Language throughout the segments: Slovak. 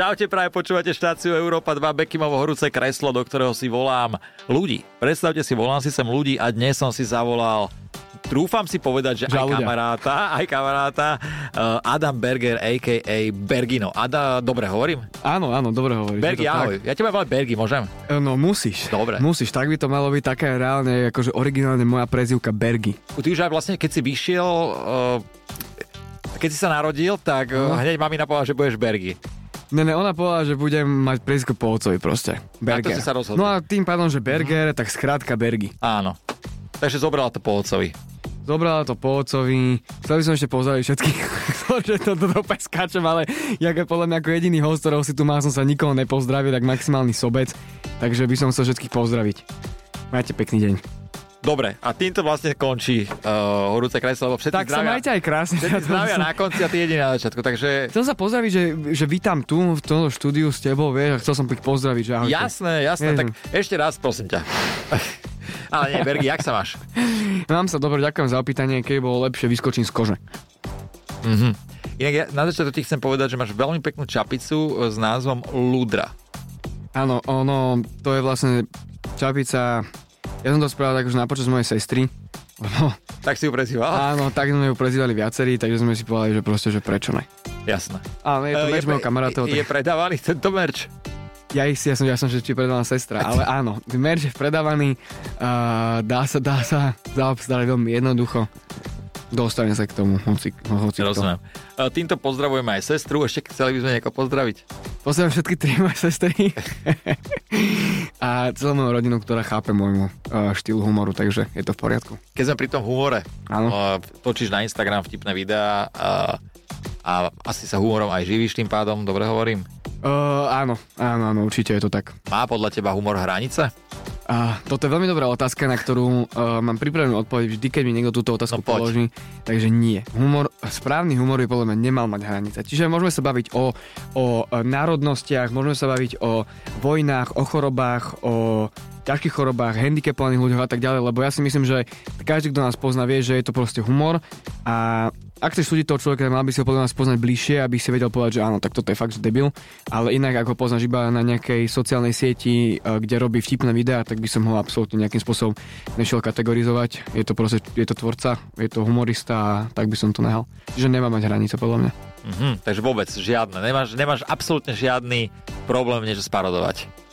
Čaute, práve počúvate štáciu Európa 2 Bekimovo horúce kreslo, do ktorého si volám ľudí. Predstavte si, volám si sem ľudí a dnes som si zavolal trúfam si povedať, že aj kamaráta, aj kamaráta uh, Adam Berger, a.k.a. Bergino. Ada, dobre hovorím? Áno, áno, dobre hovoríš. Bergi, ahoj. Tak. Ja teba volám Bergi, môžem? No musíš. Dobre. Musíš, tak by to malo byť také reálne, akože originálne moja prezivka Bergi. Ty už aj vlastne, keď si vyšiel, uh, keď si sa narodil, tak uh, hneď mami napovedala, že budeš Bergi. Ne, ne, ona povedala, že budem mať prezivku po otcovi proste. Berger. A to si sa rozhodol. No a tým pádom, že Berger, uh-huh. tak skrátka Bergi. Áno. Takže zobrala to po otcovi. Zobrala to po otcovi. Chcel by som ešte pozdraviť všetkých, že to do skáčem, ale ja podľa mňa ako jediný host, ktorého si tu má, som sa nikoho nepozdravil, tak maximálny sobec. Takže by som chcel všetkých pozdraviť. Majte pekný deň. Dobre, a týmto vlastne končí uh, horúce kreslo, lebo všetci tak zdravia. Tak sa majte aj krásne. Všetci zdravia na konci a ty jediný na začiatku, takže... Chcel sa pozdraviť, že, že vítam tu v tomto štúdiu s tebou, vieš, a chcel som pozdraviť, že ahojte. Jasné, jasné, tak ešte raz prosím ťa. Ale nie, Bergi, jak sa máš? Mám sa dobre, ďakujem za opýtanie, keď bolo lepšie, vyskočím z kože. Mm-hmm. Inak ja na začiatku ti chcem povedať, že máš veľmi peknú čapicu e, s názvom Ludra. Áno, ono, to je vlastne čapica, ja som to spravil tak už na počas mojej sestry. No, tak si ju prezýval? Áno, tak sme ju prezývali viacerí, takže sme si povedali, že proste, že prečo ne. Jasné. Áno, je to uh, merch môjho kamarátov. Je, tak... je predávaný tento merch? Ja, ja som, ja som, že ti predala sestra, ale áno, merch je predávaný, uh, dá sa, dá sa zaobstarať veľmi jednoducho. Dostane sa k tomu, hoci, hoci Rozumiem. To. Týmto pozdravujeme aj sestru, ešte chceli by sme nejako pozdraviť. Pozdravujem všetky tri moje sestry a celú moju rodinu, ktorá chápe môjmu uh, štýlu humoru, takže je to v poriadku. Keď sme pri tom humore, uh, točíš na Instagram vtipné videá uh, a asi sa humorom aj živíš tým pádom, dobre hovorím? Uh, áno, áno, áno, určite je to tak. Má podľa teba humor hranice? Uh, toto je veľmi dobrá otázka, na ktorú uh, mám pripravenú odpoveď vždy, keď mi niekto túto otázku no, položí. Takže nie. Humor, správny humor by podľa mňa nemal mať hranice. Čiže môžeme sa baviť o, o národnostiach, môžeme sa baviť o vojnách, o chorobách, o ťažkých chorobách, handicapovaných ľuďoch a tak ďalej, lebo ja si myslím, že každý, kto nás pozná, vie, že je to proste humor a ak chceš súdiť toho človeka, mal by si ho podľa nás poznať bližšie, aby si vedel povedať, že áno, tak toto je fakt debil. Ale inak, ako poznáš iba na nejakej sociálnej sieti, e, kde robí vtipné videá, tak by som ho absolútne nejakým spôsobom nešiel kategorizovať. Je to proste, je to tvorca, je to humorista a tak by som to nehal. Čiže nemá mať hranice, podľa mňa. Mm-hmm, takže vôbec žiadne. Nemáš, nemáš absolútne žiadny problém niečo sparodovať.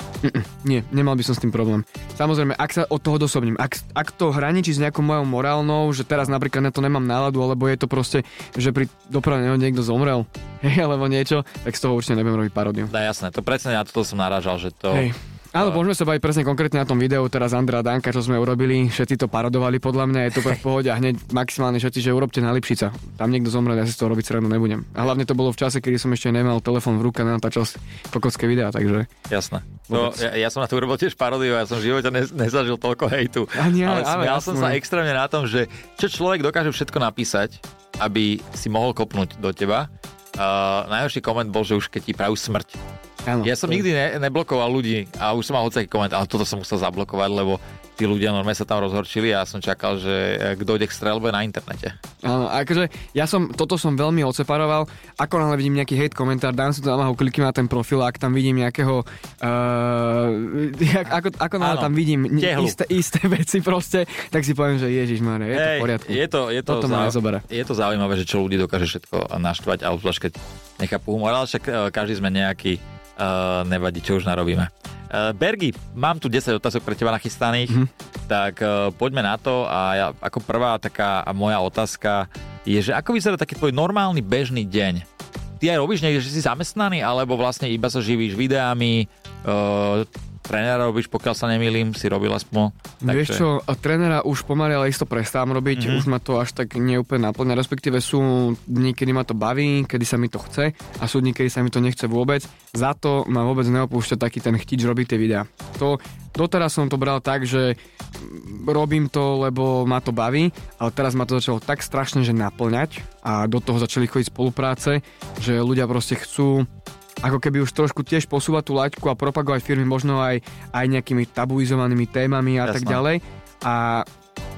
Nie, nemal by som s tým problém. Samozrejme, ak sa od toho dosobním, ak, ak to hraničí s nejakou mojou morálnou, že teraz napríklad na to nemám náladu, alebo je to proste, že pri doprave niekto zomrel, hej, alebo niečo, tak z toho určite nebudem robiť paródiu. No jasné, to presne na toto som narážal, že to... Hej Áno, môžeme sa baviť presne konkrétne na tom videu, teraz Andra Danka, čo sme urobili, všetci to parodovali podľa mňa, je to v pohode a hneď maximálne všetci, že urobte na Lipšica. Tam niekto zomrel, ja si z toho robiť srandu nebudem. A hlavne to bolo v čase, kedy som ešte nemal telefón v ruke, natáčal kokocké videá, takže... Jasné. No, ja, ja, som na to urobil tiež paródiu, ja som v živote ne, nezažil toľko hejtu. Ani, ale ale ja som sa extrémne na tom, že čo človek dokáže všetko napísať, aby si mohol kopnúť do teba. Uh, najhorší koment bol, že už keď ti prajú smrť, Áno, ja som to... nikdy ne, neblokoval ľudí a už som mal hocaký koment, ale toto som musel zablokovať, lebo tí ľudia normálne sa tam rozhorčili a ja som čakal, že eh, kto ide k strelbe na internete. Áno, akože ja som, toto som veľmi odseparoval, ako náhle vidím nejaký hate komentár, dám si to na klikím na ten profil a ak tam vidím nejakého, uh, ako, ako náhle tam vidím isté, isté veci proste, tak si poviem, že Ježiš Mare, je to v poriadku. Je to, je to, toto zau- je to zaujímavé, že čo ľudí dokáže všetko naštvať, ale zvlášť keď nechápu humor, ale však eh, každý sme nejaký Uh, nevadí, čo už narobíme. Uh, Bergy, mám tu 10 otázok pre teba nachystaných, mm. tak uh, poďme na to a ja, ako prvá taká moja otázka je, že ako vyzerá taký tvoj normálny bežný deň? Ty aj robíš niekde, že si zamestnaný, alebo vlastne iba sa živíš videami, uh, trénera robíš, pokiaľ sa nemýlim, si robil aspoň. Takže... Vieš čo, trénera už pomaly ale isto prestávam robiť, mm-hmm. už ma to až tak neúplne naplňa, respektíve sú dní, kedy ma to baví, kedy sa mi to chce a sú dní, kedy sa mi to nechce vôbec. Za to ma vôbec neopúšťa taký ten chtič robiť tie videá. To, doteraz som to bral tak, že robím to, lebo ma to baví, ale teraz ma to začalo tak strašne, že naplňať a do toho začali chodiť spolupráce, že ľudia proste chcú ako keby už trošku tiež posúvať tú laťku a propagovať firmy možno aj, aj nejakými tabuizovanými témami a Jasne. tak ďalej. A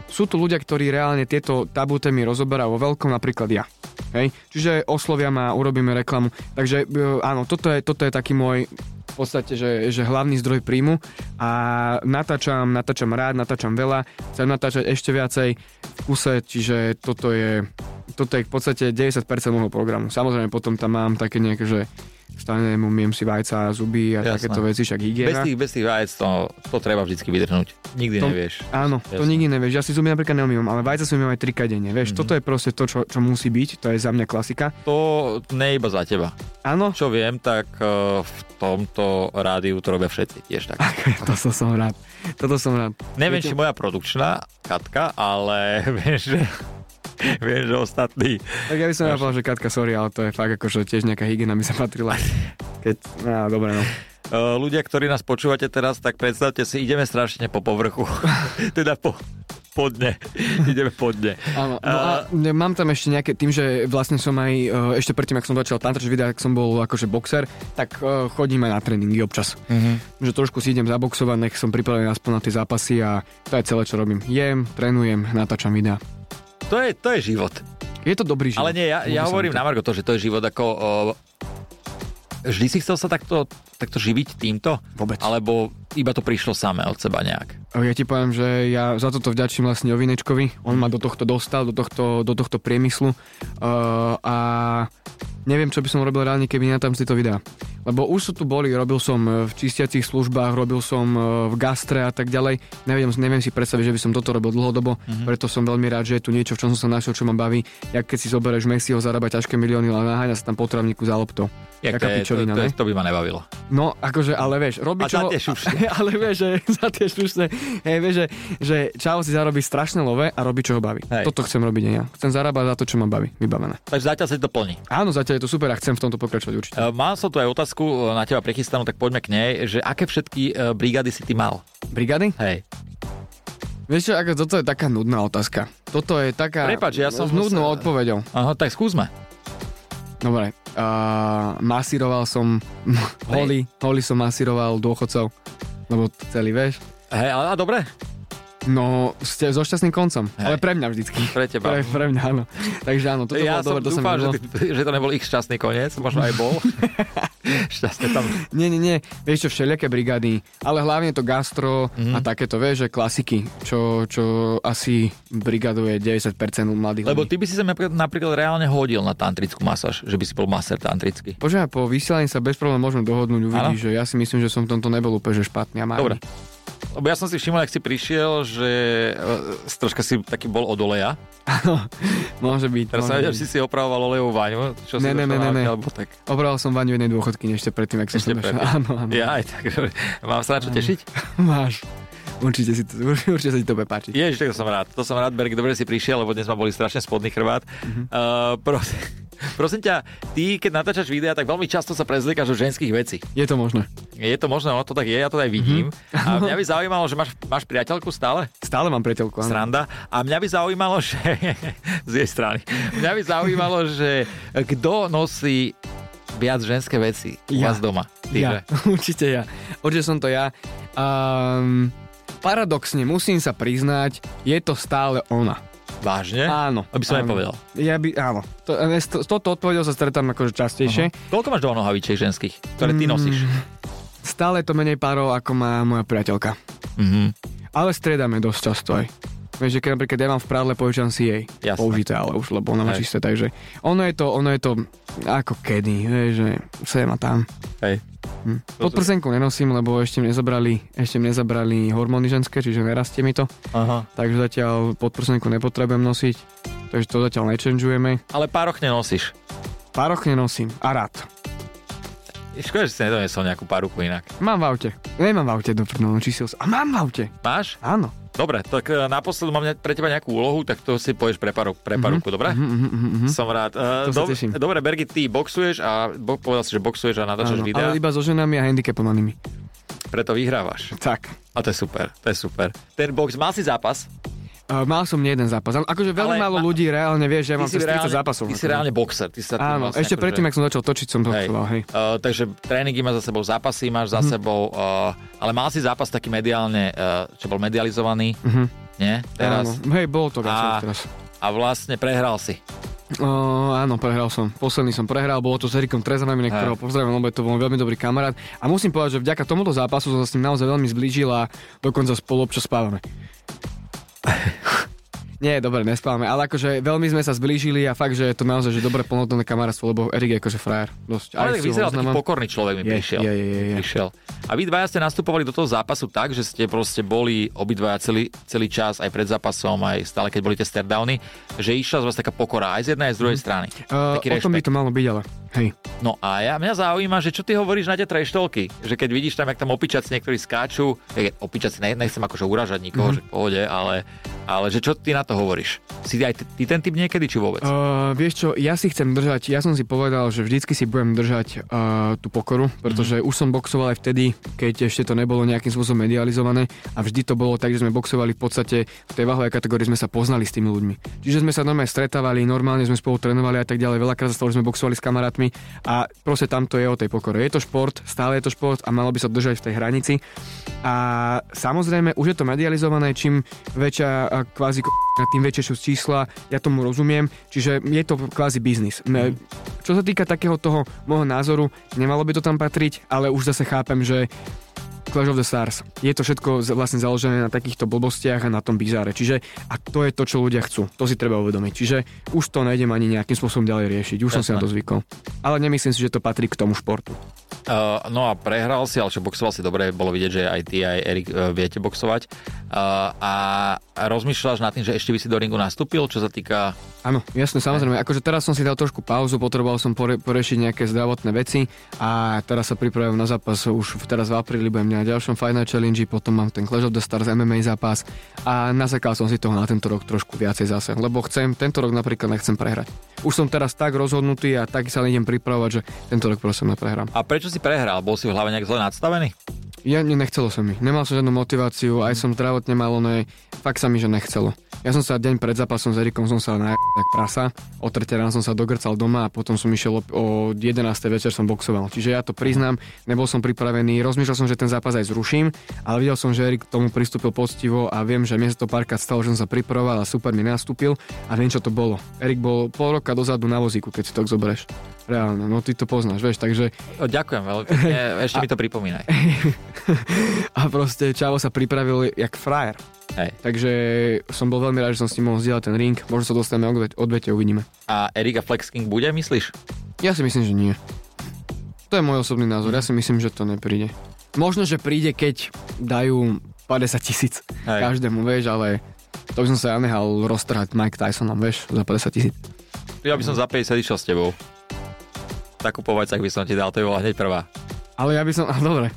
sú tu ľudia, ktorí reálne tieto tabu témy rozoberajú vo veľkom, napríklad ja. Hej? Čiže oslovia ma, urobíme reklamu. Takže e, áno, toto je, toto je taký môj v podstate, že, že hlavný zdroj príjmu a natáčam, natáčam rád, natáčam veľa, chcem natáčať ešte viacej v kuse, čiže toto je, toto je v podstate 90% môjho programu. Samozrejme potom tam mám také nejaké, že vstanem, umiem si vajca, zuby a Jasné. takéto veci, však hygiena. Bez tých, bez tých vajec to, to treba vždycky vydrhnúť. Nikdy to, nevieš. Áno, Jasné. to nikdy nevieš. Ja si zuby napríklad neumývam, ale vajca si umývam aj trika denne. Vieš, mm-hmm. toto je proste to, čo, čo musí byť, to je za mňa klasika. To nie iba za teba. Áno. Čo viem, tak uh, v tomto rádiu to robia všetci tiež tak. to som rád. Toto som rád. Neviem, Viete... či moja produkčná Katka, ale vieš, že Vieš, že ostatní. Tak ja by som Až... povedal, že Katka, sorry, ale to je fakt akože tiež nejaká hygiena mi sa patrila. Keď, no, dobre, no. ľudia, ktorí nás počúvate teraz, tak predstavte si, ideme strašne po povrchu. teda po, podne. Ideme podne. Áno. No a mám tam ešte nejaké, tým, že vlastne som aj ešte predtým, ak som začal tantrač videa, ak som bol akože boxer, tak chodím aj na tréningy občas. Uh-huh. Že trošku si idem zaboxovať, nech som pripravený aspoň na tie zápasy a to je celé, čo robím. Jem, trénujem, natáčam videa. To je, to je život. Je to dobrý život. Ale nie, ja, ja hovorím na Margo to, že to je život ako... O, vždy si chcel sa takto, takto živiť týmto? Vôbec. Alebo iba to prišlo samé od seba nejak? Ja ti poviem, že ja za toto vďačím vlastne Ovinečkovi. On ma do tohto dostal, do tohto, do tohto priemyslu. Uh, a neviem, čo by som robil reálne, keby nenatáčam si to videá. Lebo už sú tu boli, robil som e, v čistiacich službách, robil som e, v gastre a tak ďalej. Neviem, neviem si predstaviť, že by som toto robil dlhodobo, mm-hmm. preto som veľmi rád, že je tu niečo, v čom som sa našiel, čo ma baví. Jak keď si zoberieš Messiho, zarába ťažké milióny, ale naháňa sa tam potravníku za loptou. Jak to, je, to, to, to, by ma nebavilo. No, akože, ale vieš, robí čo... Čo... ale vieš, že za tie šušne, hej, vieš, že, že čau si zarobí strašné love a robí, čo ho baví. Hej. Toto chcem robiť ja. Chcem zarábať za to, čo ma baví. Vybavené. Takže zatiaľ sa to plní. Áno, zatiaľ je to super a chcem v tomto pokračovať určite. Uh, mám som tu aj otázku e, na teba prechystanú, tak poďme k nej, že aké všetky uh, brigády si ty mal? Brigády? Hej. Vieš čo, ako toto je taká nudná otázka. Toto je taká Prepač, ja som s nudnou sa... odpoveďou. Aha, tak skúsme. Dobre. Uh, masíroval som holi, holi som masíroval dôchodcov, lebo celý, vieš. Hej, ale dobre. No, ste so šťastným koncom. Hej. Ale pre mňa vždycky. Pre teba. Pre, pre mňa, áno. Takže áno, toto ja bolo dobre, to dúfam, že, ty, že to nebol ich šťastný koniec, možno aj bol. Šťastne tam. Nie, nie, nie. Vieš čo, všelijaké brigády, ale hlavne to gastro mm-hmm. a takéto, vieš, že klasiky, čo, čo asi brigaduje 90% mladých Lebo ty by si sa napríklad reálne hodil na tantrickú masáž, že by si bol masér tantrický. Počkaj, po vysielaní sa bez problémov môžeme dohodnúť, uvidíš, že ja si myslím, že som v tomto nebol úplne že špatný a Dobre. Lebo ja som si všimol, ak si prišiel, že uh, troška si taký bol od oleja. Môže byť. Teraz sa vedel, si si opravoval olejovú vaňu. Čo ne, ne, ne, ne, ne. Alebo tak. Opravoval som vaňu jednej dôchodky ešte predtým, ak som ešte predtým. Áno, áno. Ja aj tak. Mám sa na čo tešiť? Máš. Určite, si to, určite sa ti to bude páčiť. Ježiš, to som rád. To som rád, Berg, dobre si prišiel, lebo dnes ma boli strašne spodný chrbát. Uh-huh. Uh, prosím, prosím ťa, ty, keď natáčaš videa, tak veľmi často sa prezliekaš do ženských vecí. Je to možné. Je to možné, ono to tak je, ja to aj vidím. Uh-huh. A mňa by zaujímalo, že máš, máš priateľku stále? Stále mám priateľku, áno. Sranda. A mňa by zaujímalo, že... z jej strany. Mňa by zaujímalo, že kto nosí viac ženské veci u ja. vás doma? Ty, ja, určite ja. Určite som to ja. Um, paradoxne musím sa priznať, je to stále ona. Vážne? Áno. Aby som áno. nepovedal. Ja by, áno. To, s, touto odpovedou sa stretám akože častejšie. Uh-huh. Koľko máš do nohavičiek ženských, ktoré ty nosíš? Mm, stále to menej párov, ako má moja priateľka. Uh-huh. Ale striedame dosť často aj. Vieš, že keď napríklad ja mám v prádle, požičam si jej Jasne. použité, ale už, lebo ona má čisté, takže ono je to, ono je to ako kedy, vieš, že sem a tam. Hej. Hm. Podprsenku nenosím, lebo ešte mne zabrali, ešte mne zabrali hormóny ženské, čiže nerastie mi to. Aha. Takže zatiaľ podprsenku nepotrebujem nosiť, takže to zatiaľ nečenžujeme. Ale pároch nenosíš? Pároch nenosím a rád. Škoda, že si nedonesol nejakú paruku inak. Mám v aute. Nemám v aute do si os... A mám v aute. Máš? Áno. Dobre, tak e, naposledy mám pre teba nejakú úlohu, tak to si povieš pre, paru, pre paruku, mm-hmm. dobre? Mm-hmm, mm-hmm. Som rád. Uh, do, dobre, Bergi, ty boxuješ a bo, povedal si, že boxuješ a natáčaš videá. Ale iba so ženami a handicapovanými. Preto vyhrávaš. Tak. A to je super, to je super. Ten box, mal si zápas? Uh, mal som nie jeden zápas. Akože veľmi ale, málo ľudí reálne vie, že ja mám 30 zápasov. Ty si reálne boxer. Ty sa Áno, vlastne ešte akože... predtým, ak som začal točiť, som boxoval. Hej. Hej. Uh, takže tréningy máš za sebou, zápasy máš za mm. sebou, uh, ale mal si zápas taký mediálne, uh, čo bol medializovaný, mm-hmm. nie? Teraz. Áno. Hej, bolo to viac teraz. A vlastne prehral si. Uh, áno, prehral som. Posledný som prehral, bolo to s Erikom Trezanom, ktorého pozdravím, lebo je to bol veľmi dobrý kamarát. A musím povedať, že vďaka tomuto zápasu som sa s ním naozaj veľmi zblížil a dokonca spolu občas spávame. Nie, dobre, nespávame, ale akože veľmi sme sa zblížili a fakt, že je to naozaj že dobré plnohodnotné kamarátstvo, lebo Erik je akože frajer. Dosť. Ale tak vyzeral taký pokorný človek mi je, prišiel. Je, je, je, je. prišiel. A vy dvaja ste nastupovali do toho zápasu tak, že ste proste boli obidvaja celý, celý čas, aj pred zápasom, aj stále, keď boli tie stardowny, že išla z vás taká pokora aj z jednej, aj z druhej mm. strany. Uh, o tom by to malo byť, ale hej. No a ja, mňa zaujíma, že čo ty hovoríš na tie treštolky, že keď vidíš tam, jak tam opičaci niektorí skáču, opičaci, nechcem akože uražať nikoho, mm. že pohode, ale, ale že čo ty na to hovoríš? Si aj ty ten typ niekedy, či vôbec? Uh, vieš čo, ja si chcem držať, ja som si povedal, že vždycky si budem držať uh, tú pokoru, pretože mm. už som boxoval aj vtedy, keď ešte to nebolo nejakým spôsobom medializované a vždy to bolo tak, že sme boxovali v podstate v tej váhovej kategórii sme sa poznali s tými ľuďmi. Čiže sme sa normálne stretávali, normálne sme spolu trénovali a tak ďalej. Veľakrát sa stalo, že sme boxovali s kamarátmi a proste tam to je o tej pokore. Je to šport, stále je to šport a malo by sa držať v tej hranici. A samozrejme, už je to medializované, čím väčšia kvázi tým väčšie sú čísla, ja tomu rozumiem, čiže je to kvázi biznis. Mm. Čo sa týka takého toho môjho názoru, nemalo by to tam patriť, ale už zase chápem, že Clash of the Stars. Je to všetko vlastne založené na takýchto blbostiach a na tom bizáre. Čiže a to je to, čo ľudia chcú. To si treba uvedomiť. Čiže už to nejdem ani nejakým spôsobom ďalej riešiť. Už Jasne. som si na to zvykol. Ale nemyslím si, že to patrí k tomu športu. Uh, no a prehral si, ale čo boxoval si dobre, bolo vidieť, že aj ty, aj Erik uh, viete boxovať. Uh, a rozmýšľaš nad tým, že ešte by si do ringu nastúpil, čo sa týka... Áno, jasne, samozrejme. Akože teraz som si dal trošku pauzu, potreboval som pore- porešiť nejaké zdravotné veci a teraz sa pripravujem na zápas. Už teraz v apríli budem na ďalšom Final Challenge, potom mám ten Clash of the Stars MMA zápas a nazakal som si toho na tento rok trošku viacej zase, lebo chcem, tento rok napríklad nechcem prehrať. Už som teraz tak rozhodnutý a tak sa idem pripravovať, že tento rok prosím neprehrám. A prečo si prehral? Bol si v hlave nejak zle nadstavený? Ja nechcelo sa mi. Nemal som žiadnu motiváciu, aj som zdravotne mal oné, fakt sa mi, že nechcelo. Ja som sa deň pred zápasom s Erikom som sa na tak prasa, o 3 ráno som sa dogrcal doma a potom som išiel o 11. večer som boxoval. Čiže ja to priznám, nebol som pripravený, rozmýšľal som, že ten zápas aj zruším, ale videl som, že Erik tomu pristúpil poctivo a viem, že mne sa to párkrát stalo, že som sa pripravoval a super mi nastúpil a viem, čo to bolo. Erik bol pol roka dozadu na vozíku, keď si to zoberieš. Reálne, no ty to poznáš, vieš, takže... O, ďakujem veľmi ešte a... mi to pripomínaj. a proste Čavo sa pripravil jak frajer. Hej. Takže som bol veľmi rád, že som s ním mohol zdieľať ten ring. Možno sa dostaneme odvete, uvidíme. A Erika Flex King bude, myslíš? Ja si myslím, že nie. To je môj osobný názor. Ja si myslím, že to nepríde. Možno, že príde, keď dajú 50 tisíc každému, vieš, ale to by som sa ja nehal roztrhať Mike Tysonom, vieš, za 50 tisíc. Ja by som za 50 išiel s tebou. Takú povajcach by som ti dal, to by bola hneď prvá. Ale ja by som, a dobre.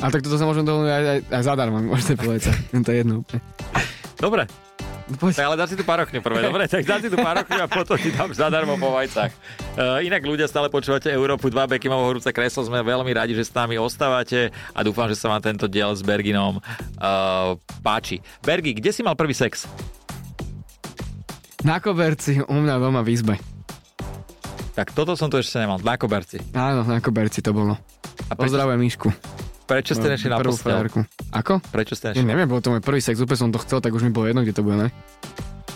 A tak toto sa môžem dohodnúť aj, aj, aj zadarmo, môžete povedať. to je jedno úplne. Dobre. No poď. Tak ale dá si tu parochňu prvé, dobre? Tak dá si tu parochňu a potom ti dám zadarmo po vajcach. Uh, inak ľudia stále počúvate Európu 2, Beky mám horúce kreslo, sme veľmi radi, že s nami ostávate a dúfam, že sa vám tento diel s Berginom uh, páči. Bergi, kde si mal prvý sex? Na koberci, u mňa doma v izbe. Tak toto som tu ešte nemal, na koberci. Áno, na koberci to bolo. A Pozdravujem Mišku. Prečo ste nešli na postel? Ako? Prečo ste nešli? Ja neviem, bol to môj prvý sex, úplne som to chcel, tak už mi bolo jedno, kde to bude, ne?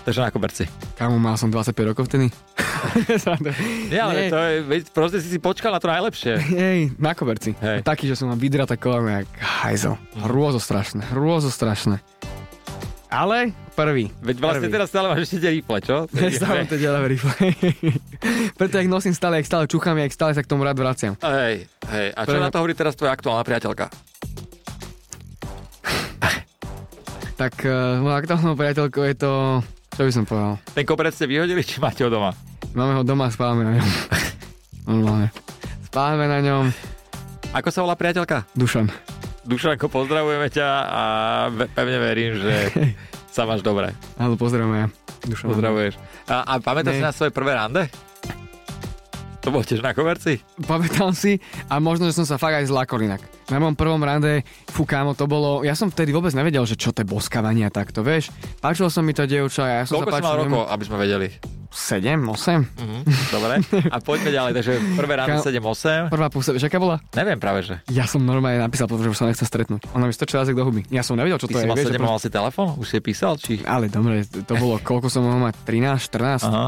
Takže na koberci. Kámo, mal som 25 rokov vtedy. Nie, ale to je, proste si si počkal na to najlepšie. Hej, na koberci. Hej. Taký, že som mám vydraté koleno, jak hajzel. Hrôzo strašné, hrôzo strašné. Ale prvý. Veď vlastne prvý. teraz stále máš ešte rifle, čo? stále to ďalej rifle. Preto ak nosím stále, ak stále čúcham, ak stále sa k tomu rád vraciam. Hej, hej. A čo Pre... na to hovorí teraz tvoja aktuálna priateľka? tak uh, moja aktuálnou priateľkou je to... Čo by som povedal? Ten koberec ste vyhodili, či máte ho doma? Máme ho doma, spávame na ňom. Normálne. Spávame na ňom. Ako sa volá priateľka? Dušan. Dušanko, pozdravujeme ťa a pevne verím, že sa máš dobre. Áno, pozdravujeme. Dušan. Pozdravuješ. A, a pamätáš si na svoje prvé rande? To bol tiež na komerci? Pamätám si a možno, že som sa fakt aj zlakol inak. Na mojom prvom rande, fú kámo, to bolo, ja som vtedy vôbec nevedel, že čo to je boskávanie a takto, vieš. Páčilo som mi to dievča a ja som Koľko sa páčil... Koľko mal rokov, aby sme vedeli? 7, 8. Uh-huh, dobre. A poďme ďalej, takže prvé ráno 7, 8. Prvá vieš, aká bola? Neviem práve, že. Ja som normálne napísal, pretože sa nechcem stretnúť. Ona mi strčila do huby. Ja som nevedel, čo Ty to je. Mal vieš, 7, mal si telefón? Už si písal? Či... Ale dobre, to bolo, koľko som mohol mať? 13, 14? Aha.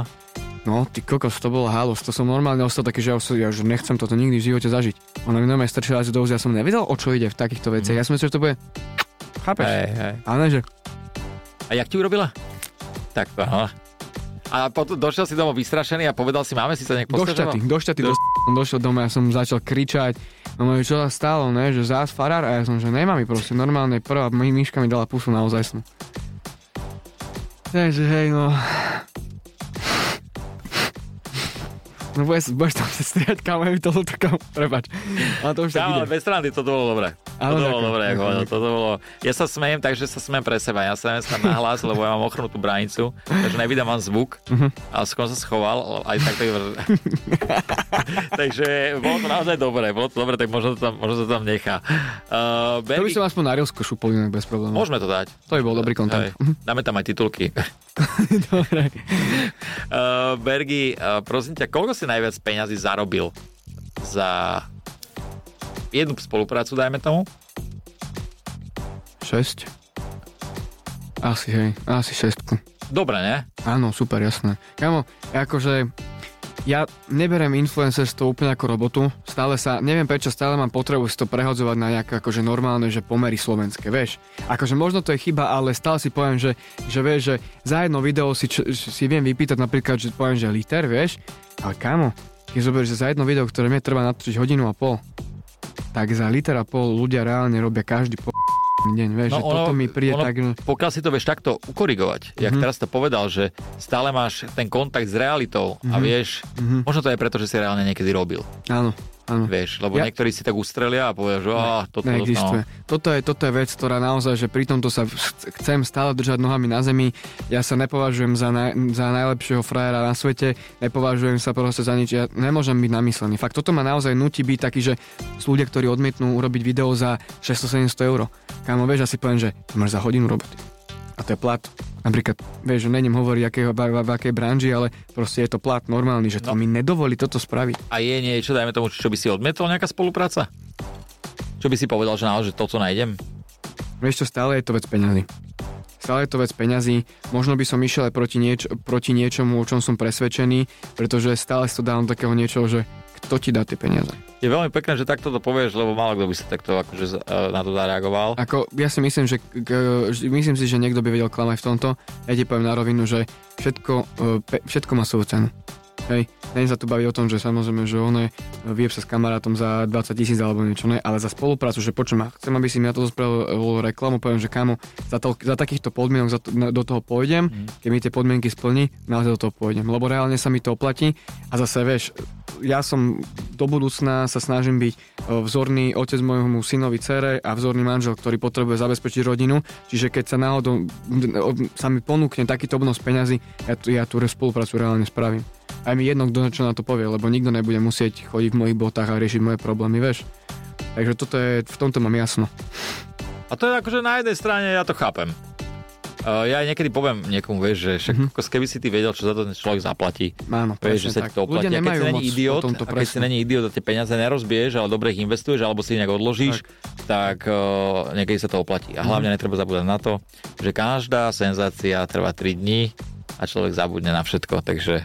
No, ty kokos, to bolo halus. To som normálne ostal taký, že ja, ja už nechcem toto nikdy v živote zažiť. Ona mi normálne strčila do ja som nevedel, o čo ide v takýchto veciach. Mm. Ja som myslel, že to bude... Chápeš? Hej, hej. Ale ne, že... A jak ti urobila? Tak, aha. A potom došiel si domov vystrašený a povedal si, máme si sa nejak postažoval? Došťatý, Do... som došiel domov, ja som začal kričať. No môj, čo sa stalo, ne, že zás farár a ja som, že nemá mi proste normálne prvá myška mi dala pusu naozaj snu. Takže hej, no, No budeš, budeš tam sa striať, kámo, mi to ľúto, kámo, prepač. Ale to už kámo, bez strany, to bolo dobré. Ale to bolo dobré, ako hovoril, toto bolo... Ja sa smejem, takže sa smejem pre seba. Ja sa neviem na hlas, lebo ja mám ochrnutú branicu, takže nevydám vám zvuk. Uh-huh. Ale skôr sa schoval, aj tak to Takže bolo to naozaj dobré, bolo to dobré, tak možno to tam, možno to tam nechá. Uh, Bergy... To by som aspoň na Rilsko šupol inak bez problémov. Môžeme to dať. To by bol dobrý kontent. Dáme tam aj titulky. Dobre. Uh, Bergy, uh, prosím ťa, koľko si najviac peňazí zarobil za jednu spoluprácu, dajme tomu? 6. Asi, hej, asi šestku. Dobre, ne? Áno, super, jasné. Kamo, akože ja neberem influencerstvo úplne ako robotu. Stále sa, neviem prečo, stále mám potrebu si to prehodzovať na nejaké akože normálne, že pomery slovenské, vieš. Akože možno to je chyba, ale stále si poviem, že, že vieš, že za jedno video si, č- si viem vypýtať napríklad, že poviem, že liter, vieš. Ale kamo, keď zoberieš, že za jedno video, ktoré mne trvá natočiť hodinu a pol, tak za liter a pol ľudia reálne robia každý po deň, vieš, no že ono, toto mi príde ono, tak... Pokiaľ si to vieš takto ukorigovať, mm-hmm. jak mhm. teraz to povedal, že stále máš ten kontakt s realitou mm-hmm. a mhm. vieš, mm-hmm. možno to je preto, že si reálne niekedy robil. Áno, Áno. Vieš, lebo ja... niektorí si tak ustrelia a povedia, že ah, toto, neexistuje. No. Toto, je, toto je vec, ktorá naozaj, že pri tomto sa chcem stále držať nohami na zemi. Ja sa nepovažujem za, naj, za najlepšieho frajera na svete, nepovažujem sa proste za nič. Ja nemôžem byť namyslený. Fakt, toto ma naozaj nutí byť taký, že sú ľudia, ktorí odmietnú urobiť video za 600-700 eur. Kámo, vieš, asi poviem, že to máš za hodinu roboty. A to je plat Napríklad, vieš, že nením hovoriť, aké, v, v, v akej branži, ale proste je to plat normálny, že to no. mi nedovolí toto spraviť. A je niečo, dajme tomu, čo by si odmietol, nejaká spolupráca? Čo by si povedal, že naozaj to, co nájdem? Vieš čo, stále je to vec peňazí. Stále je to vec peňazí. Možno by som išiel aj proti, nieč- proti niečomu, o čom som presvedčený, pretože stále si to dávam takého niečoho, že kto ti dá tie peniaze. Je veľmi pekné, že takto to povieš, lebo málo kto by sa takto akože na to zareagoval. Ako, ja si myslím, že myslím si, že niekto by vedel klamať v tomto. Ja ti poviem na rovinu, že všetko, e, všetko má svoju cenu. Hej, není sa tu baviť o tom, že samozrejme, že ono je, sa s kamarátom za 20 tisíc alebo niečo, ne, ale za spoluprácu, že počujem, chcem, aby si mi na to spravil reklamu, poviem, že kámo, za, to, za takýchto podmienok za to, do toho pôjdem, mm. keď mi tie podmienky splní, naozaj do toho pôjdem, lebo reálne sa mi to oplatí a zase, vieš, ja som do budúcna sa snažím byť e, vzorný otec môjmu synovi, cere a vzorný manžel, ktorý potrebuje zabezpečiť rodinu, čiže keď sa náhodou sa mi ponúkne takýto obnos peňazí, ja, ja tú spoluprácu reálne spravím. Aj mi jedno, kto čo na to povie, lebo nikto nebude musieť chodiť v mojich botách a riešiť moje problémy, vieš. Takže toto je, v tomto mám jasno. A to je akože na jednej strane, ja to chápem. Uh, ja aj niekedy poviem niekomu, vieš, že však mm-hmm. keby si ty vedel, čo za to ten človek zaplatí. Áno, vieš, že sa ti to oplatí. A keď si není idiot, tomto, a keď si není idiot a tie peniaze nerozbiješ, ale dobre ich investuješ, alebo si ich nejak odložíš, tak, tak uh, niekedy sa to oplatí. A hlavne mm-hmm. netreba zabúdať na to, že každá senzácia trvá 3 dní a človek zabudne na všetko, takže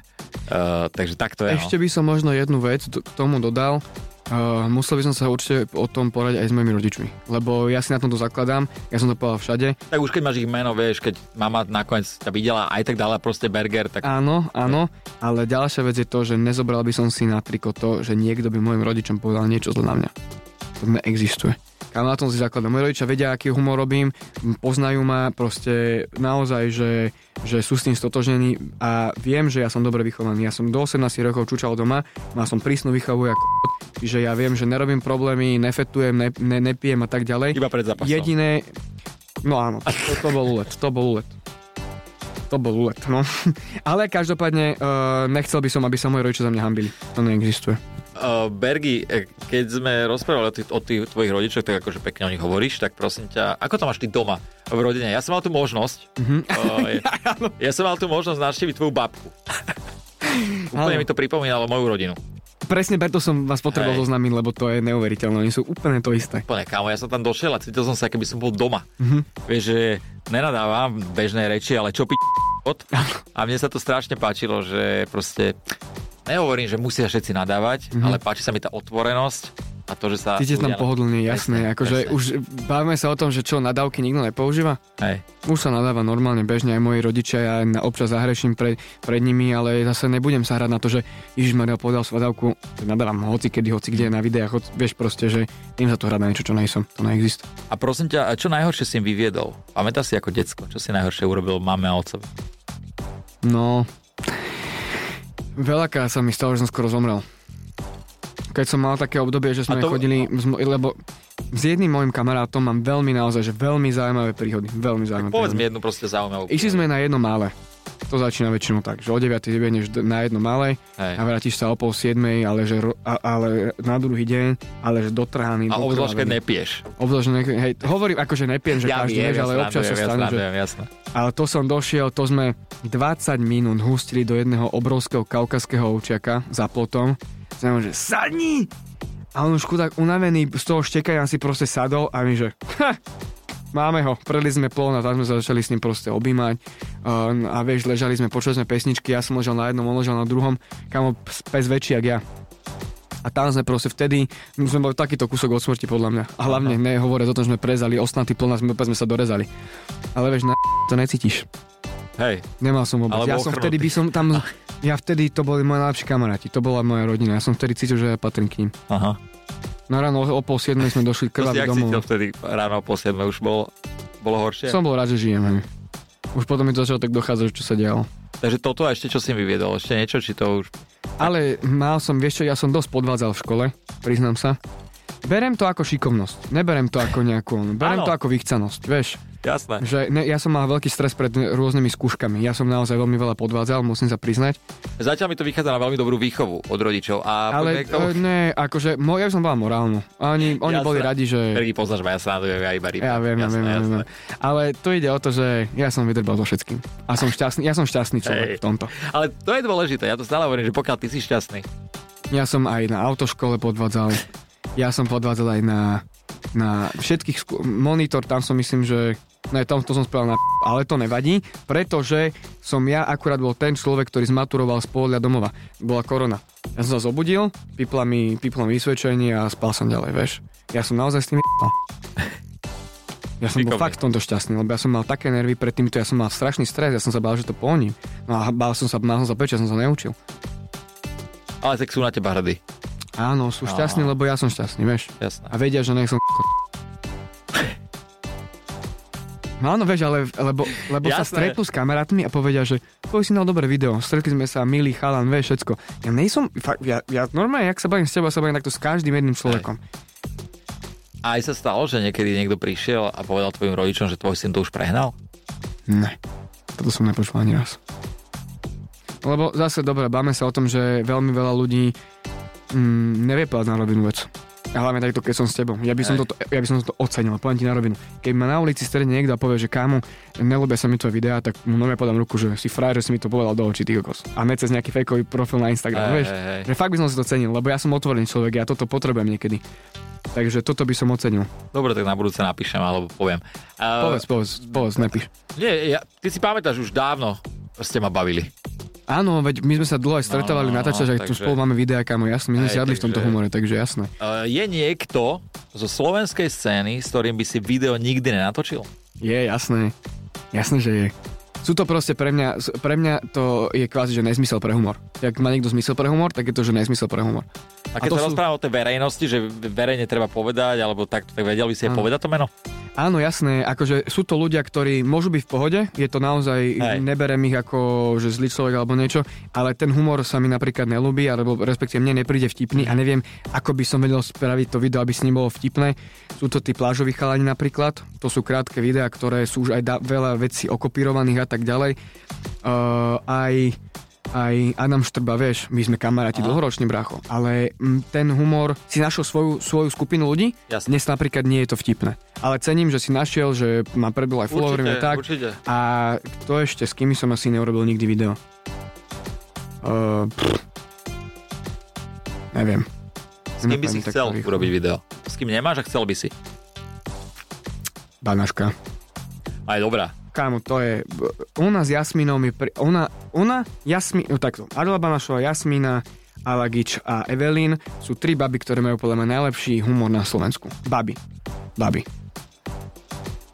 Uh, takže takto je. Ešte no. by som možno jednu vec k tomu dodal. Uh, musel by som sa určite o tom poradiť aj s mojimi rodičmi, lebo ja si na tomto zakladám, ja som to povedal všade. Tak už keď máš ich meno, vieš, keď mama nakoniec ťa videla aj tak dala proste burger, tak... Áno, áno, ale ďalšia vec je to, že nezobral by som si na triko to, že niekto by mojim rodičom povedal niečo zle na mňa. To neexistuje. Kam na tom si zakladám. Moji rodičia vedia, aký humor robím, poznajú ma, proste naozaj, že, že sú s tým stotožnení a viem, že ja som dobre vychovaný. Ja som do 18 rokov čučal doma, mal som prísnu výchovu ako čiže ja viem, že nerobím problémy, nefetujem, ne, ne, nepijem a tak ďalej. Iba pred zápasom. Jediné, no áno, to, to bol úlet, to bol úlet. To bol úlet, no. Ale každopádne uh, nechcel by som, aby sa moji rodičia za mňa hambili. To neexistuje. Uh, Bergy, e, keď sme rozprávali o tých, o tých tvojich rodičoch, tak akože pekne o nich hovoríš, tak prosím ťa, ako to máš ty doma v rodine? Ja som mal tú možnosť, mm-hmm. uh, ja, ja som mal tú možnosť navštíviť tvoju babku. Úplne mi to pripomínalo moju rodinu. Presne preto som vás potreboval zoznámiť, lebo to je neuveriteľné. Oni sú úplne to isté. Úplne, kámo, ja som tam došiel a cítil som sa, keby som bol doma. Mm-hmm. Vieš, že nenadávam bežné reči, ale čo pi... obchod a mne sa to strašne páčilo, že proste nehovorím, že musia všetci nadávať, mm-hmm. ale páči sa mi tá otvorenosť a to, že sa... Cítite tam pohodlne, jasné. akože už bavíme sa o tom, že čo, nadávky nikto nepoužíva? Hej. Už sa nadáva normálne, bežne aj moji rodičia, ja na občas zahreším pre, pred nimi, ale zase nebudem sa hrať na to, že Ježiš Maria povedal svadavku, nadávam hoci kedy, hoci kde na videách, hoci, vieš proste, že tým sa to hrať na niečo, čo nejsom, to neexistuje. A prosím ťa, čo najhoršie si im vyviedol? Pamätáš si ako decko, čo si najhoršie urobil mame a otcovi? No, veľakrát sa mi stalo, že som skoro zomrel keď som mal také obdobie, že sme to... chodili, lebo s jedným môjim kamarátom mám veľmi naozaj, že veľmi zaujímavé príhody. Veľmi zaujímavé. Povedz mi jednu proste zaujímavú. Išli sme na jedno mále. To začína väčšinou tak, že o 9. vybehneš na jedno malej a vrátiš sa o pol 7, ale, že, a, ale na druhý deň, ale že dotrhaný. A obzvlášť, keď nepieš. Obzvlášť, ne, hej, hovorím, akože nepiem, že ja každý viem, ale občas sa stane, že... Jasné. Ale to som došiel, to sme 20 minút hustili do jedného obrovského kaukaského ovčiaka za plotom. Znamená, že sadni! A on už chudák unavený z toho štekania si proste sadol a my, že ha, máme ho, predli sme plón a tak sme začali s ním proste objímať uh, a vieš, ležali sme, počuli sme pesničky, ja som ležal na jednom, on ležal na druhom, kamo pes väčší, jak ja. A tam sme proste vtedy, my sme boli takýto kúsok od smrti podľa mňa. A hlavne ne o tom, že sme prezali osnatý plná, sme, sme sa dorezali. Ale vieš, na to necítiš. Hej. Nemal som vôbec. Ja som vtedy by som tam... Ja vtedy, to boli moji najlepší kamaráti, to bola moja rodina. Ja som vtedy cítil, že ja patrím k ním. Aha. Na ráno o pol 7 sme došli krvaví domov. cítil vtedy ráno o pol 7? Už bolo, bolo horšie? Som bol rád, že žijem. Už potom mi to začalo tak dochádzať, čo sa dialo. Takže toto a ešte čo si mi vyviedol? Ešte niečo, či to už... Ale mal som, vieš čo, ja som dosť podvádzal v škole, priznám sa. Berem to ako šikovnosť, neberem to ako nejakú, berem ano. to ako vychcanosť, vieš. Jasné. Že ne, ja som mal veľký stres pred rôznymi skúškami. Ja som naozaj veľmi veľa podvádzal, musím sa priznať. Zatiaľ mi to vychádza na veľmi dobrú výchovu od rodičov. A Ale to... ne, akože, mo, ja som bola morálnu. Oni, oni boli radi, že... Prvý poznáš ma, ja sa ja iba Ja viem, jasné, ja viem, jasné. viem. Ale to ide o to, že ja som vydrbal so všetkým. A som šťastný, ja som šťastný človek Ej. v tomto. Ale to je dôležité, ja to stále hovorím, že pokiaľ ty si šťastný. Ja som aj na autoškole podvádzal. Ja som podvádzal aj na, na všetkých skú... monitor, tam som myslím, že Ne, tam to som spravil na ale to nevadí, pretože som ja akurát bol ten človek, ktorý zmaturoval z pohodlia domova. Bola korona. Ja som sa zobudil, pipla mi, pipla mi vysvedčenie a spal som ďalej, vieš. Ja som naozaj s tým Ja som bol fakt v tomto šťastný, lebo ja som mal také nervy pred týmto, ja som mal strašný stres, ja som sa bál, že to poním. No a bál som sa, mal som sa peč, ja som sa neučil. Ale tak sú na teba hrdí. Áno, sú šťastní, lebo ja som šťastný, vieš. Jasné. A vedia, že nech som No áno, vieš, ale, lebo, lebo sa stretnú s kamarátmi a povedia, že tvoj si dal dobré video, stretli sme sa, milý chalan, vieš, všetko. Ja nejsom, fakt, ja, ja normálne, jak sa bavím s teba, sa bavím takto s každým jedným človekom. A aj sa stalo, že niekedy niekto prišiel a povedal tvojim rodičom, že tvoj syn to už prehnal? Ne, toto som nepočul ani raz. Lebo zase, dobre, báme sa o tom, že veľmi veľa ľudí mm, nevie povedať na rovinu vec. A hlavne takto, keď som s tebou. Ja by som, toto, ja by som to ocenil, poviem ti na rovinu. Keď ma na ulici stredne niekto a povie, že kámo, nelúbia sa mi tvoje videá, tak mu nové podám ruku, že si frajer, že si mi to povedal do očí, ty kokos. A ne cez nejaký fejkový profil na Instagram, vieš? Že fakt by som si to cenil, lebo ja som otvorený človek, ja toto potrebujem niekedy. Takže toto by som ocenil. Dobre, tak na budúce napíšem alebo poviem. Uh, povedz, povedz, povedz, nepíš. Nie, ja, ty si pamätáš už dávno, ste ma bavili. Áno, veď my sme sa dlho aj stretávali no, no, natáčať, tu spolu máme videá, kamo, jasne, my sme si jadli v tomto humore, takže jasné. Uh, je niekto zo slovenskej scény, s ktorým by si video nikdy nenatočil? Je, jasné. Jasné, že je. Sú to proste pre mňa, pre mňa to je kvázi, že nezmysel pre humor. Ak má niekto zmysel pre humor, tak je to, že nezmysel pre humor. A keď a sa sú... rozpráva o tej verejnosti, že verejne treba povedať, alebo tak, tak vedel by si aj povedať to meno? Áno, jasné, akože sú to ľudia, ktorí môžu byť v pohode, je to naozaj, Hej. neberem ich ako, že zlý človek alebo niečo, ale ten humor sa mi napríklad nelúbi, alebo respektíve mne nepríde vtipný a neviem, ako by som vedel spraviť to video, aby s ním bolo vtipné. Sú to tí plážoví chalani napríklad, to sú krátke videá, ktoré sú už aj da- veľa vecí okopírovaných a tak ďalej. Uh, aj aj Adam Štrba, vieš, my sme kamaráti dlhoročný brácho, ale ten humor si našiel svoju, svoju skupinu ľudí, Jasne. dnes napríklad nie je to vtipné. Ale cením, že si našiel, že ma prebil aj followermi tak. Určite. A to ešte, s kým som asi neurobil nikdy video. Uh, neviem. S kým by si chcel rýchlo. urobiť video? S kým nemáš a chcel by si? Banaška. Aj dobrá. Kámo, to je... Ona s Jasminou mi... Pri, ona, ona, Jasmi... No takto. Adela Banašová, Jasmina, Alagič a Evelyn sú tri baby, ktoré majú podľa mňa najlepší humor na Slovensku. Baby. Baby.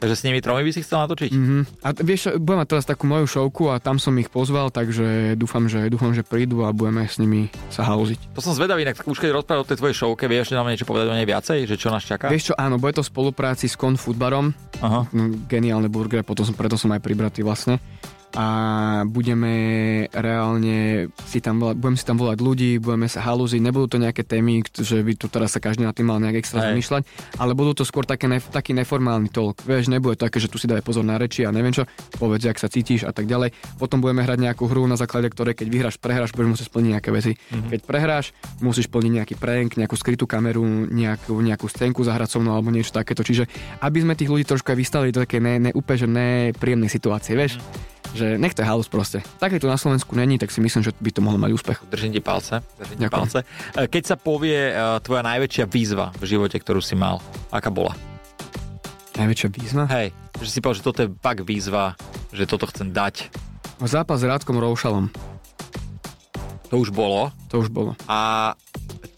Takže s nimi tromi by si chcel natočiť? Mm-hmm. A vieš, budem mať teraz takú moju šovku a tam som ich pozval, takže dúfam, že, dúfam, že prídu a budeme s nimi sa hauziť. To som zvedavý, inak už keď rozprával o tej tvojej šovke, vieš nám niečo povedať o nej viacej, že čo nás čaká? Vieš čo, áno, bude to v spolupráci s Konfutbarom. Aha. No, geniálne burgery, potom som, preto som aj pribratý vlastne a budeme reálne si tam volať, budeme si tam volať ľudí, budeme sa halúziť, nebudú to nejaké témy, že by tu teraz sa každý na tým mal nejak extra zamýšľať, ale budú to skôr také nef- taký neformálny talk. Vieš, nebude to také, že tu si dávaj pozor na reči a neviem čo, povedz, ak sa cítiš a tak ďalej. Potom budeme hrať nejakú hru, na základe ktorej keď vyhráš, prehráš, budeš musieť splniť nejaké veci. Mm-hmm. Keď prehráš, musíš splniť nejaký prank, nejakú skrytú kameru, nejakú, nejakú scénku zahrať so mnou alebo niečo takéto. Čiže aby sme tých ľudí trošku aj vystali do také ne, ne, úplne že nepríjemnej situácie, vieš. Mm že nech to je house proste. Také tu na Slovensku není, tak si myslím, že by to mohlo mať úspech. Držím ti palce. Držím ti palce. E, keď sa povie uh, tvoja najväčšia výzva v živote, ktorú si mal, aká bola? Najväčšia výzva? Hej, že si povedal, že toto je fakt výzva, že toto chcem dať. Zápas s Rádkom Roušalom. To už bolo? To už bolo. A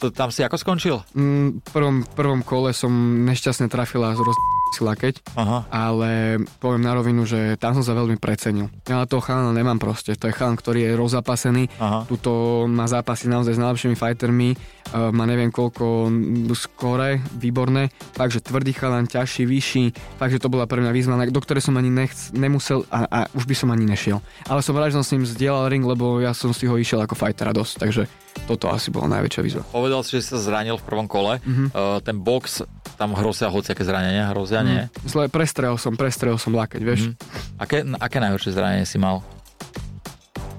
to tam si ako skončil? Mm, v prvom, prvom kole som nešťastne trafila z roz si lakeť, Aha. ale poviem na rovinu, že tam som sa veľmi precenil. Ja na toho chalana nemám proste, to je chalan, ktorý je rozzapasený, tuto má zápasy naozaj s najlepšími fightermi, má neviem koľko skore, výborné, takže tvrdý chalan, ťažší, vyšší, takže to bola pre mňa výzva, do ktorej som ani nechc, nemusel a, a už by som ani nešiel. Ale som rád, že som s ním zdieľal ring, lebo ja som si ho išiel ako fightera dosť, takže toto asi bola najväčšia výzva. Povedal si, že sa zranil v prvom kole. Mm-hmm. Uh, ten box, tam hrozia hociaké zranenia, hrozia, mm. nie? Zle, prestrel som, prestrel som lakeť, vieš. Mm-hmm. Aké, aké najhoršie zranenie si mal?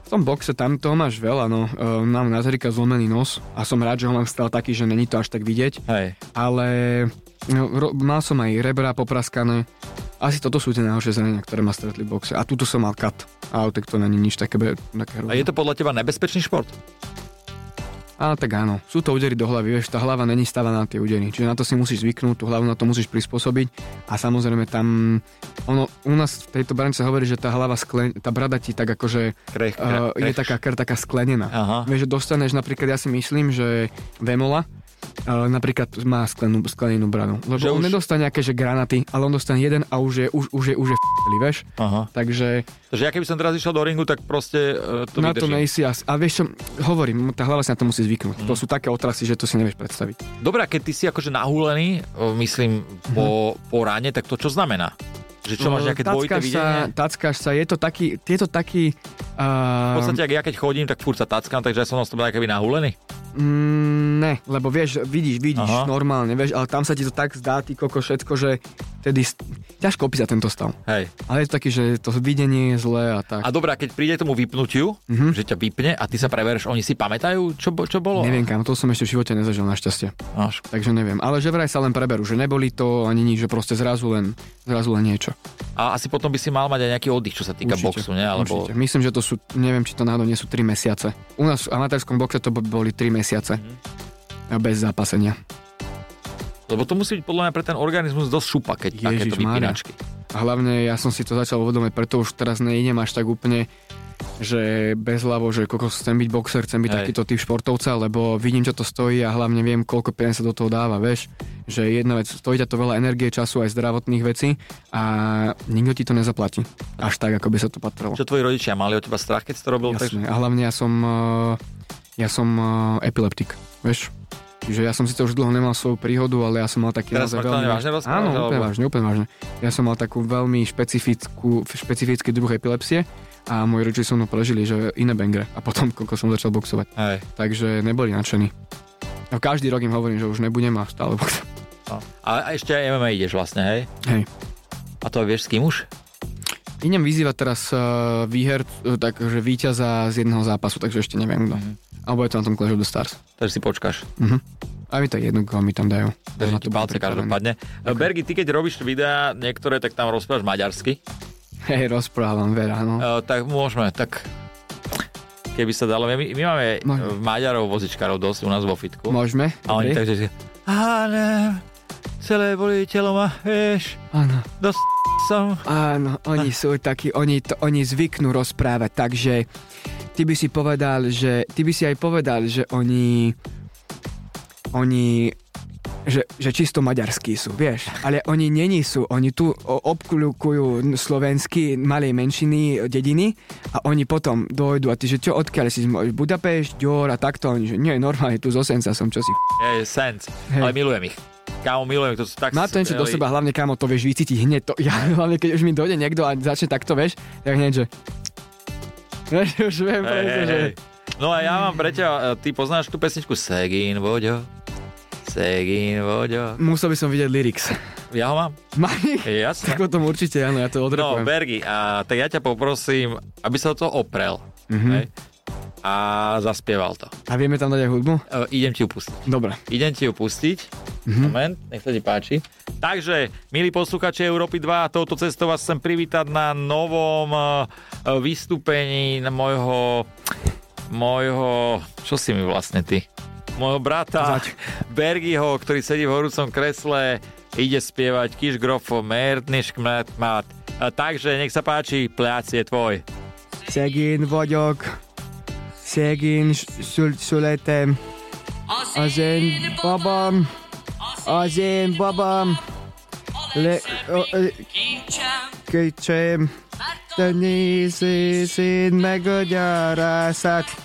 V tom boxe tam toho máš veľa, no. Uh, mám na Zerika zlomený nos a som rád, že ho mám stále taký, že není to až tak vidieť. Hej. Ale no, ro, mal som aj rebra popraskané. Asi toto sú tie najhoršie zranenia, ktoré ma stretli v boxe. A tuto som mal kat. A tak to není nič také, také A je to podľa teba nebezpečný šport? A tak áno, sú to údery do hlavy, vieš, tá hlava není stávaná na tie údery, čiže na to si musíš zvyknúť, tú hlavu na to musíš prispôsobiť a samozrejme tam, ono, u nás v tejto brance sa hovorí, že tá hlava, sklen, tá brada ti tak akože krech, krech, uh, je taká, taká sklenená. Aha. Vieš, že dostaneš napríklad, ja si myslím, že Vemola, ale napríklad má sklenú, sklenenú branu. Lebo že on už... nedostane nejaké že granaty, ale on dostane jeden a už je, už, už je, už je f***li, vieš? Aha. Takže... Takže ja keby som teraz išiel do ringu, tak proste uh, to Na vydržím. to nejsi asi. A vieš čo, hovorím, tá hlava si na to musí zvyknúť. Mm. To sú také otrasy, že to si nevieš predstaviť. Dobre, keď ty si akože nahúlený, myslím, po, mm. po ráne, tak to čo znamená? Že čo máš nejaké dvojité videnie? Sa, tackáš sa, je to taký, je to taký... Uh... V podstate, ak ja keď chodím, tak furt sa tackám, takže ja som na tom keby nahúlený? Mm, ne, lebo vieš, vidíš, vidíš Aha. normálne, vieš, ale tam sa ti to tak zdá, ty koko, všetko, že tedy ťažko opísať tento stav. Hej. Ale je to taký, že to videnie je zlé a tak. A dobrá, keď príde tomu vypnutiu, mm-hmm. že ťa vypne a ty sa prevereš, oni si pamätajú, čo, čo bolo? Neviem kam, to som ešte v živote nezažil našťastie. Až. Takže neviem, ale že vraj sa len preberú, že neboli to ani nič, že proste zrazu len, zrazu len niečo. A asi potom by si mal mať aj nejaký oddych, čo sa týka určite, boxu, nie? Alebo... Určite. Myslím, že to sú, neviem, či to náhodou nie sú 3 mesiace. U nás v amatérskom boxe to boli 3 mesiace. Mm-hmm. Bez zápasenia. Lebo to musí byť podľa mňa pre ten organizmus dosť šupa, keď Ježiš, takéto vypínačky. A hlavne ja som si to začal uvedomiť, preto už teraz nejdem až tak úplne že bez hlavo, že koľko chcem byť boxer, chcem byť Hej. takýto typ športovca, lebo vidím, čo to stojí a hlavne viem, koľko peniaz sa do toho dáva, vieš. Že jedna vec, stojí to veľa energie, času aj zdravotných vecí a nikto ti to nezaplatí. Až tak, ako by sa to patrilo. Čo tvoji rodičia mali o teba strach, keď si to robil? Jasne. Tak... A hlavne ja som, eh, ja som eh, epileptik, vieš. Čiže ja som si to už dlho nemal svoju príhodu, ale ja som mal taký Teraz veľmi... vážne Áno, úplne vážne, úplne vážne. Ja som mal takú veľmi špecifickú, špecifický druh epilepsie a moji rodičia so mnou prežili, že iné bengre a potom, koľko som začal boxovať. Hej. Takže neboli nadšení. A každý rok im hovorím, že už nebudem a stále boxovať. No. A ešte aj MMA ideš vlastne, hej? Hej. A to vieš s kým už? Idem vyzývať teraz uh, výher, uh, takže víťaza z jedného zápasu, takže ešte neviem kto. Mm-hmm. Alebo je to na tom Clash of the Stars. Takže si počkáš. Uh-huh. A mi to jedno, koho mi tam dajú. Takže ti palce každopádne. Okay. Bergy, ty keď robíš videá niektoré, tak tam rozprávaš maďarsky. Hej, rozprávam veľa, no. Uh, tak môžeme, tak keby sa dalo. My, my máme Môžeme. Maďarov vozičkárov dosť u nás vo fitku. Môžeme. A oni takže ale celé bolí telo ma, vieš. Áno. Dosť som. Áno, oni sú takí, oni, to, oni zvyknú rozprávať, takže ty by si povedal, že, ty by si aj povedal, že oni, oni že, že čisto maďarskí sú, vieš. Ale oni není sú, oni tu obklukujú slovenský malej menšiny, dediny a oni potom dojdu a ty, že čo, odkiaľ si, Budapešť, Dior a takto, oni, že nie, normálne tu z Osenca som, čo si... Hey, sense, hey. ale milujem ich. Kámo, milujem, to sú tak Má to niečo do seba, hlavne kámo, to vieš vycítiť hneď. To, ja, hlavne keď už mi dojde niekto a začne takto, vieš, tak hneď, že... Vieš, už viem, hey, hey, že... No a ja mám pre teba, e, ty poznáš tú pesničku Segin, Voďo? Segin, Voďo. Musel by som vidieť lyrics. Ja ho mám? Maj? Jasne. Tak o tom určite, áno, ja to odrepujem. No, Bergy, a tak ja ťa poprosím, aby sa to oprel. Mm-hmm. Hej? A zaspieval to. A vieme tam dať aj hudbu? Uh, idem ti ju pustiť. Dobre. Idem ti ju pustiť. Mm-hmm. Moment, nech sa ti páči. Takže, milí posluchači Európy 2, touto cestou vás chcem privítať na novom uh, vystúpení na môjho môjho, čo si mi vlastne ty? môjho brata Zaď. Bergiho, ktorý sedí v horúcom kresle, ide spievať Kiš Grofo, Merdniš Mat. Takže nech sa páči, pliac je tvoj. Szegény vagyok, szegény szül- születem. Az én babám, az én babám, le, ö, ö, kicsem, te nézzél meg a gyárászát,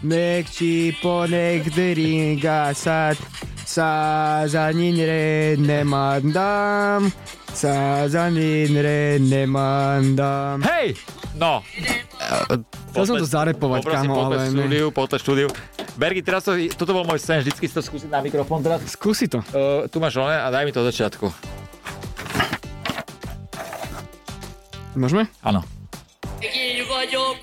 megcsíponék deringászát, százanyinre nem adám, százanyinre nem adám. Hey! No. Chcel som to zarepovať, kámo, ale... štúdiu, poďme štúdiu. Bergi, teraz to, toto bol môj sen, vždycky si to skúsiť na mikrofón teraz. Skúsi to. Uh, tu máš one a daj mi to od začiatku. Môžeme? Áno. Szegény vagyok.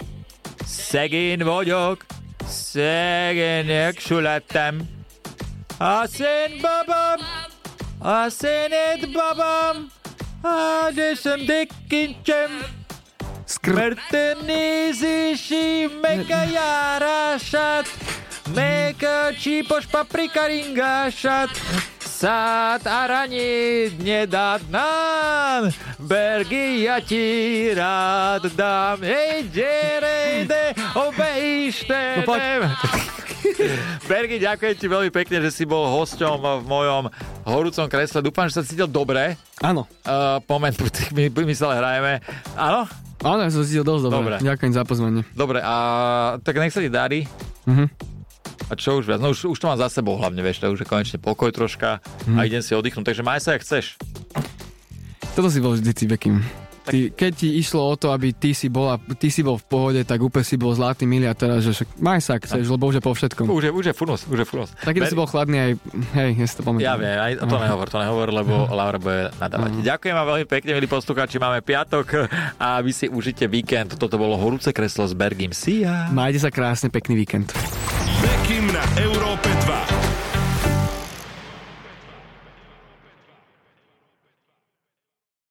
Szegény vagyok. Szegények születtem. A szén babam, a szénét babam, a désem dikkincsem. Mert te nézési meg a járását, meg a csípos paprika ringását, Sad arani dát nám, Bergy ja ti rád dám. Hej, džerejde, obejšte. No, Bergy, ďakujem ti veľmi pekne, že si bol hosťom v mojom horúcom kresle. Dúfam, že sa cítil dobre. Áno. Uh, moment, my, my sa hrajeme. Áno? Áno, ja som cítil dosť dobre. dobre. Ďakujem za pozvanie. Dobre, a tak nech sa ti darí. Mhm. A čo už viac? No už, už to mám za sebou hlavne, vieš, to už je konečne pokoj troška hmm. a idem si oddychnúť, takže maj sa, jak chceš. Toto si bol vždy Bekim. Ty, keď ti išlo o to, aby ty si, bola, ty si bol v pohode, tak úplne si bol zlatý milia teraz, že však maj sa, chceš, lebo už je po všetkom. Už je, už je furnos, už je furnos. Taký Ber... si bol chladný aj, hej, ja si to pamätám. Ja viem, aj to nehovor, to nehovor, lebo uh Laura bude nadávať. uh Ďakujem vám veľmi pekne, milí poslucháči, máme piatok a vy si užite víkend. Toto bolo horúce kreslo s Bergim. See ya. Majte sa krásne, pekný víkend. Bekim na Európe 2.